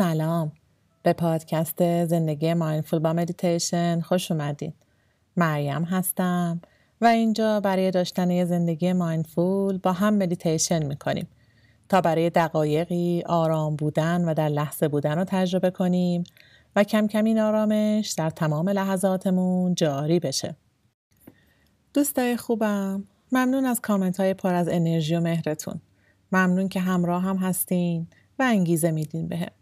سلام. به پادکست زندگی mindful با مدیتیشن خوش اومدین. مریم هستم و اینجا برای داشتن یه زندگی mindful با هم مدیتیشن می‌کنیم. تا برای دقایقی آرام بودن و در لحظه بودن رو تجربه کنیم و کم کم این آرامش در تمام لحظاتمون جاری بشه. دوستای خوبم ممنون از کامنت های پر از انرژی و مهرتون. ممنون که همراه هم هستین و انگیزه میدین بهم. به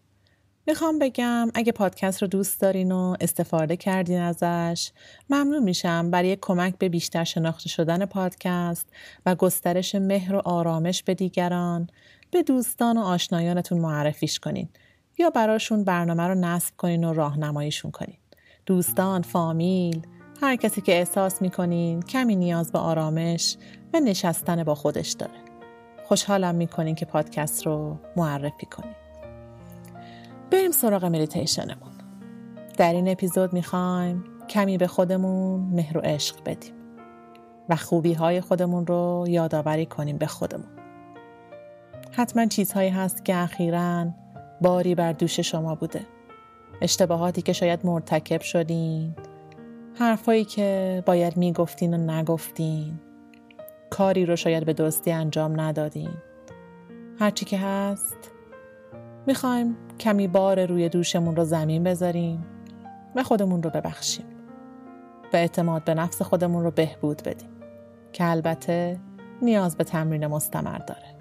می‌خوام بگم اگه پادکست رو دوست دارین و استفاده کردین ازش ممنون میشم برای کمک به بیشتر شناخته شدن پادکست و گسترش مهر و آرامش به دیگران به دوستان و آشنایانتون معرفیش کنین یا براشون برنامه رو نصب کنین و راهنماییشون کنین. دوستان، فامیل، هر کسی که احساس می‌کنین کمی نیاز به آرامش و نشستن با خودش داره. خوشحالم می‌کنین که پادکست رو معرفی کنین. بریم سراغ مدیتیشنمون. در این اپیزود می‌خوایم کمی به خودمون مهر و عشق بدیم و خوبی های خودمون رو یادآوری کنیم به خودمون. حتما چیزهایی هست که اخیرا باری بر دوش شما بوده. اشتباهاتی که شاید مرتکب شدین حرفایی که باید می‌گفتین و نگفتین کاری رو شاید به درستی انجام ندادین. هرچی که هست می‌خوایم کمی بار روی دوشمون رو زمین بذاریم و خودمون رو ببخشیم و اعتماد به نفس خودمون رو بهبود بدیم که البته نیاز به تمرین مستمر داره.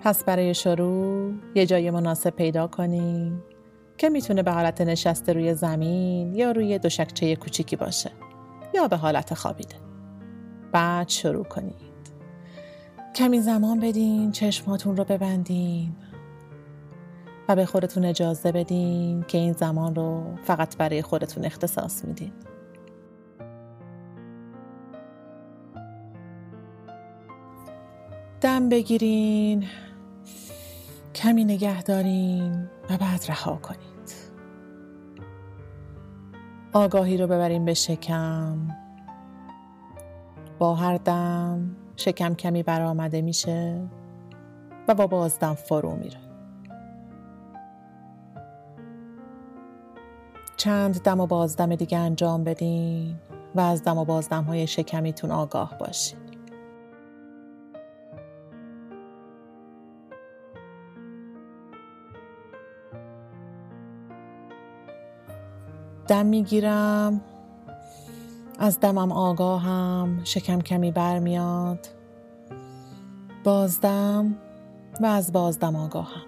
پس برای شروع یه جای مناسب پیدا کنیم که می‌تونه به حالت نشسته روی زمین یا روی دوشکچه کوچیکی باشه یا به حالت خوابیده. بعد شروع کنید کمی زمان بدین چشماتون رو ببندین و به خودتون اجازه بدین که این زمان رو فقط برای خودتون اختصاص میدین. دم بگیرین کمی نگه دارین و بعد رها کنید. آگاهی رو ببریم به شکم. با هر دم شکم کمی برآمده میشه و با بازدم فرو میره. چند دم و بازدم دیگه انجام بدین و از دم و بازدم های شکمیتون آگاه باشین. دم می‌گیرم. از دمم آگاهم شکم کمی برمیاد. بازدم و از بازدم آگاهم.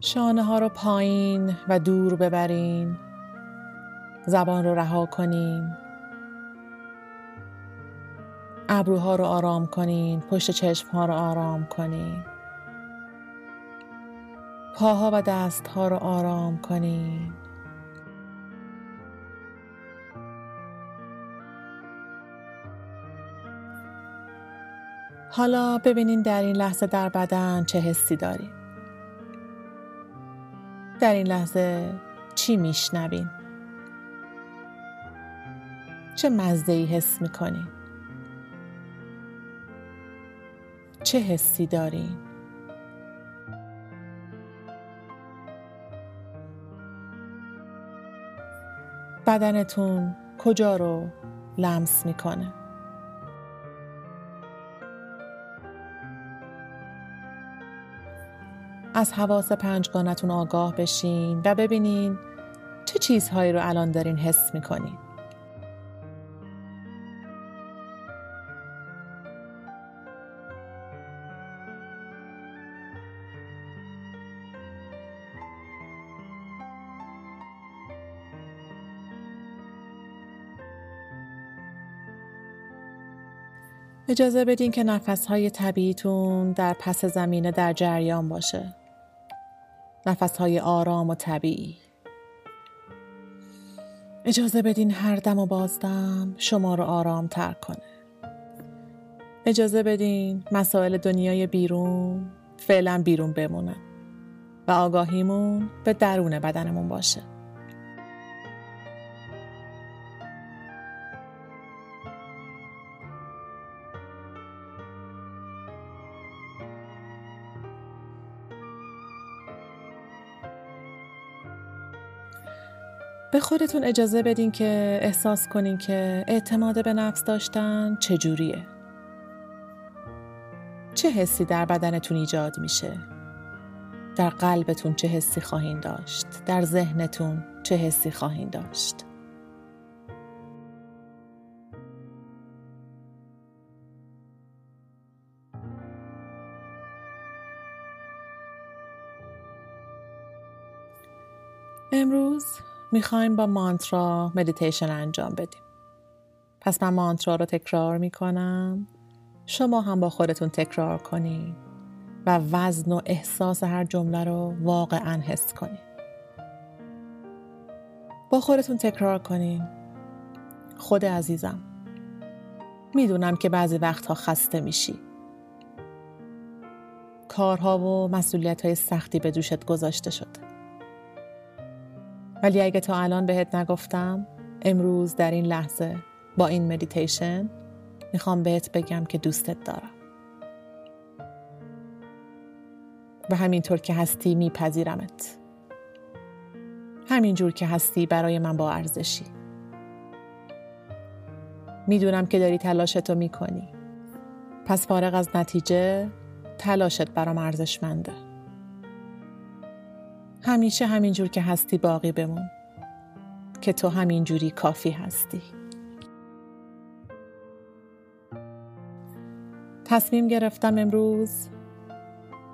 شانه ها رو پایین و دور ببرین. زبان رو رها کنین. ابروها رو آرام کنین. پشت چشم ها رو آرام کنین. پاها و دستها رو آرام کنین حالا ببینین در این لحظه در بدن چه حسی دارین در این لحظه چی میشنوین چه مزده ای حس می‌کنین چه حسی دارین بدنتون کجا رو لمس می‌کنه؟ از حواس پنجگانتون آگاه بشین و ببینین چه چیزهایی رو الان دارین حس می‌کنین. اجازه بدین که نفسهای طبیعیتون در پس زمینه در جریان باشه. نفسهای آرام و طبیعی. اجازه بدین هر دم و بازدم شما رو آرام تر کنه. اجازه بدین مسائل دنیای بیرون فعلا بیرون بمونه و آگاهیمون به درون بدنمون باشه. به خودتون اجازه بدین که احساس کنین که اعتماد به نفس داشتن چجوریه. چه حسی در بدنتون ایجاد میشه؟ در قلبتون چه حسی خواهید داشت؟ در ذهنتون چه حسی خواهید داشت؟ امروز می‌خوایم با مانترا مدیتیشن انجام بدیم. پس من مانترا رو تکرار می‌کنم. شما هم با خودتون تکرار کنید و وزن و احساس هر جمله رو واقعا حس کنید. با خودتون تکرار کنین. خود عزیزم. می‌دونم که بعضی وقتها خسته میشی. کارها و مسئولیت های سختی به دوشت گذاشته شده. ولی اگه تا الان بهت نگفتم امروز در این لحظه با این مدیتیشن می‌خوام بهت بگم که دوستت دارم. و همینطور که هستی میپذیرمت. همینجور که هستی برای من با ارزشی. می‌دونم که داری تلاشتو می‌کنی. پس فارغ از نتیجه تلاشت برام ارزشمنده. همیشه همینجور که هستی باقی بمون. که تو همینجوری کافی هستی. تصمیم گرفتم امروز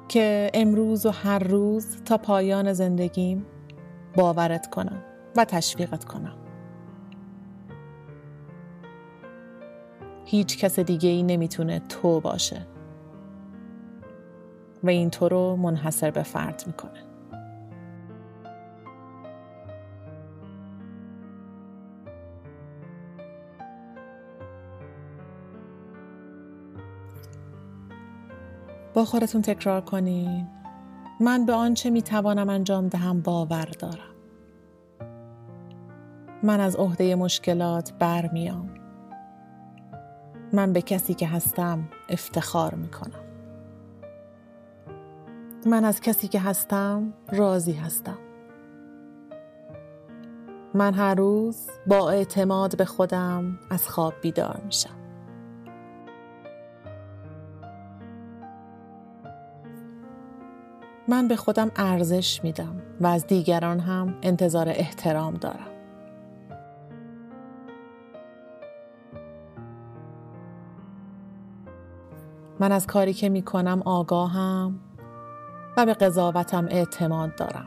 که امروز و هر روز تا پایان زندگیم باورت کنم و تشویقت کنم. هیچ کس دیگه ای نمی‌تونه تو باشه. و این تو رو منحصر به فرد می‌کنه. با خودتون تکرار کنین. من به آنچه می توانم انجام دهم باور دارم. من از عهده مشکلات برمیام. من به کسی که هستم افتخار می کنم من از کسی که هستم راضی هستم. من هر روز با اعتماد به خودم از خواب بیدار میشم. من به خودم ارزش میدم و از دیگران هم انتظار احترام دارم. من از کاری که می کنم آگاهم و به قضاوتم اعتماد دارم.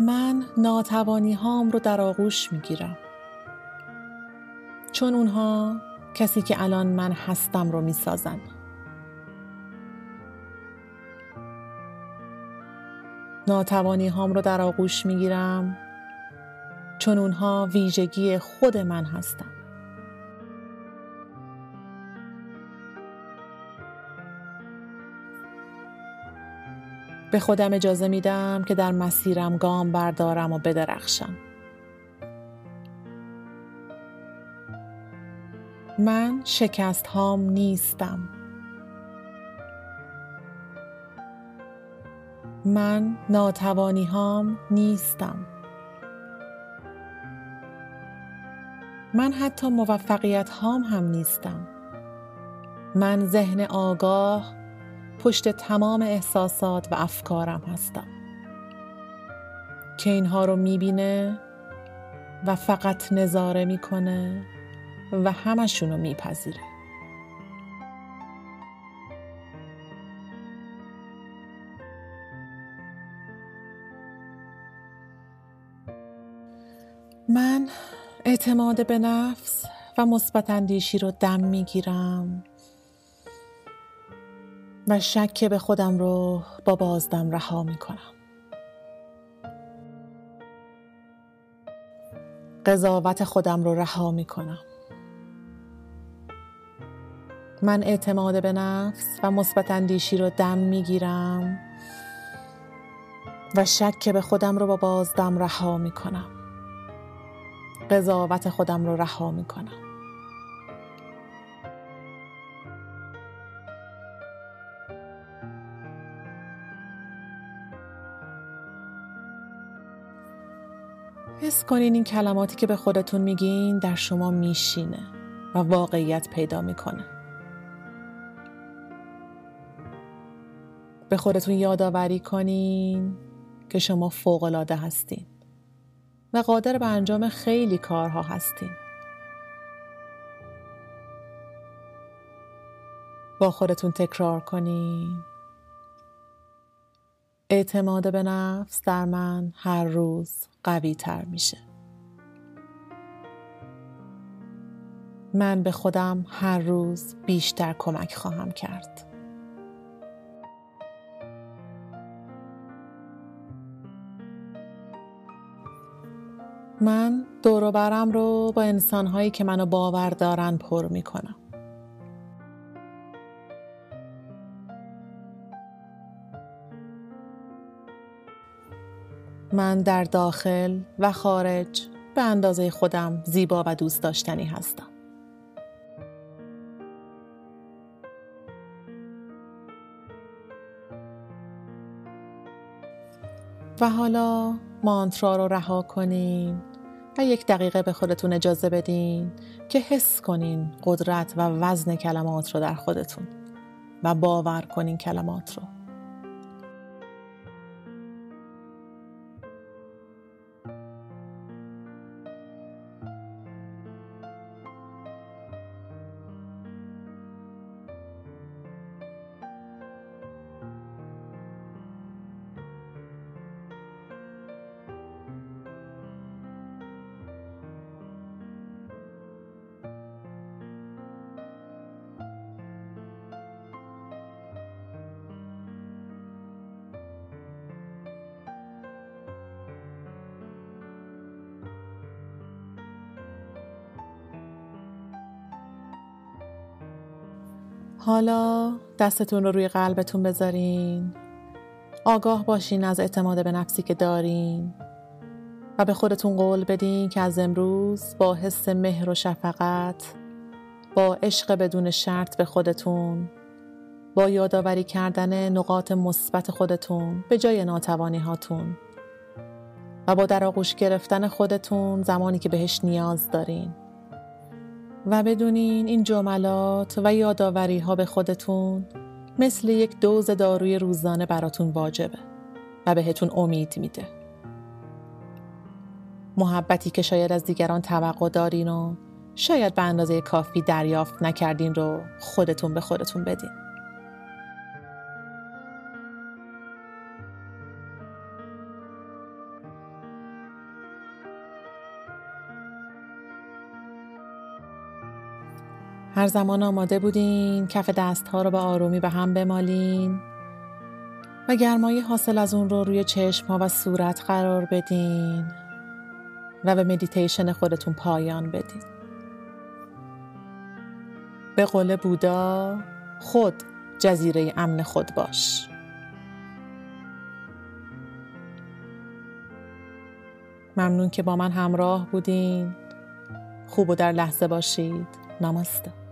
من ناتوانی هام رو در آغوش می گیرم. چون اونها کسی که الان من هستم رو می سازن. ناتوانی هام رو در آغوش می گیرم چون اونها ویژگی خود من هستن. به خودم اجازه میدم که در مسیرم گام بردارم و بدرخشم. من شکست هام نیستم. من ناتوانی هام نیستم. من حتی موفقیت هام هم نیستم. من ذهن آگاه پشت تمام احساسات و افکارم هستم. که اینها رو می‌بینه و فقط نظاره می‌کنه. و همشون رو میپذیره. من اعتماد به نفس و مثبت اندیشی رو دم می‌گیرم و شک به خودم رو با بازدم رها می‌کنم. قضاوت خودم رو رها می‌کنم. من اعتماد به نفس و مثبت اندیشی رو دم می‌گیرم و شک که به خودم رو با بازدم رها می‌کنم. قضاوت خودم رو رها می‌کنم. حس کنین این کلماتی که به خودتون میگین در شما میشینه و واقعیت پیدا می‌کنه. به خودتون یادآوری کنین که شما فوقالعاده هستین و قادر به انجام خیلی کارها هستین. با خودتون تکرار کنین اعتماد به نفس در من هر روز قوی تر میشه. من به خودم هر روز بیشتر کمک خواهم کرد. من دوروبرم رو با انسانهایی که منو باور دارن پر می‌کنم. من در داخل و خارج به اندازه خودم زیبا و دوست داشتنی هستم. و حالا مانترا رو رها کنین و یک دقیقه به خودتون اجازه بدین که حس کنین قدرت و وزن کلمات رو در خودتون و باور کنین کلمات رو. حالا دستتون رو روی قلبتون بذارین. آگاه باشین از اعتماد به نفسی که دارین. و به خودتون قول بدین که از امروز با حس مهر و شفقت با عشق بدون شرط به خودتون با یادآوری کردن نقاط مثبت خودتون به جای ناتوانی هاتون. و با در آغوش گرفتن خودتون زمانی که بهش نیاز دارین. و بدونین این جملات و یادآوری ها به خودتون مثل یک دوز داروی روزانه براتون واجبه و بهتون امید میده. محبتی که شاید از دیگران توقع دارین و شاید به اندازه کافی دریافت نکردین رو خودتون به خودتون بدین. هر زمان آماده بودین کف دست ها رو به آرومی به هم بمالین و گرمای حاصل از اون رو روی چشم ها و صورت قرار بدین و به مدیتیشن خودتون پایان بدین. به قول بودا خود جزیره امن خود باش. ممنون که با من همراه بودین. خوب و در لحظه باشید. نمسته.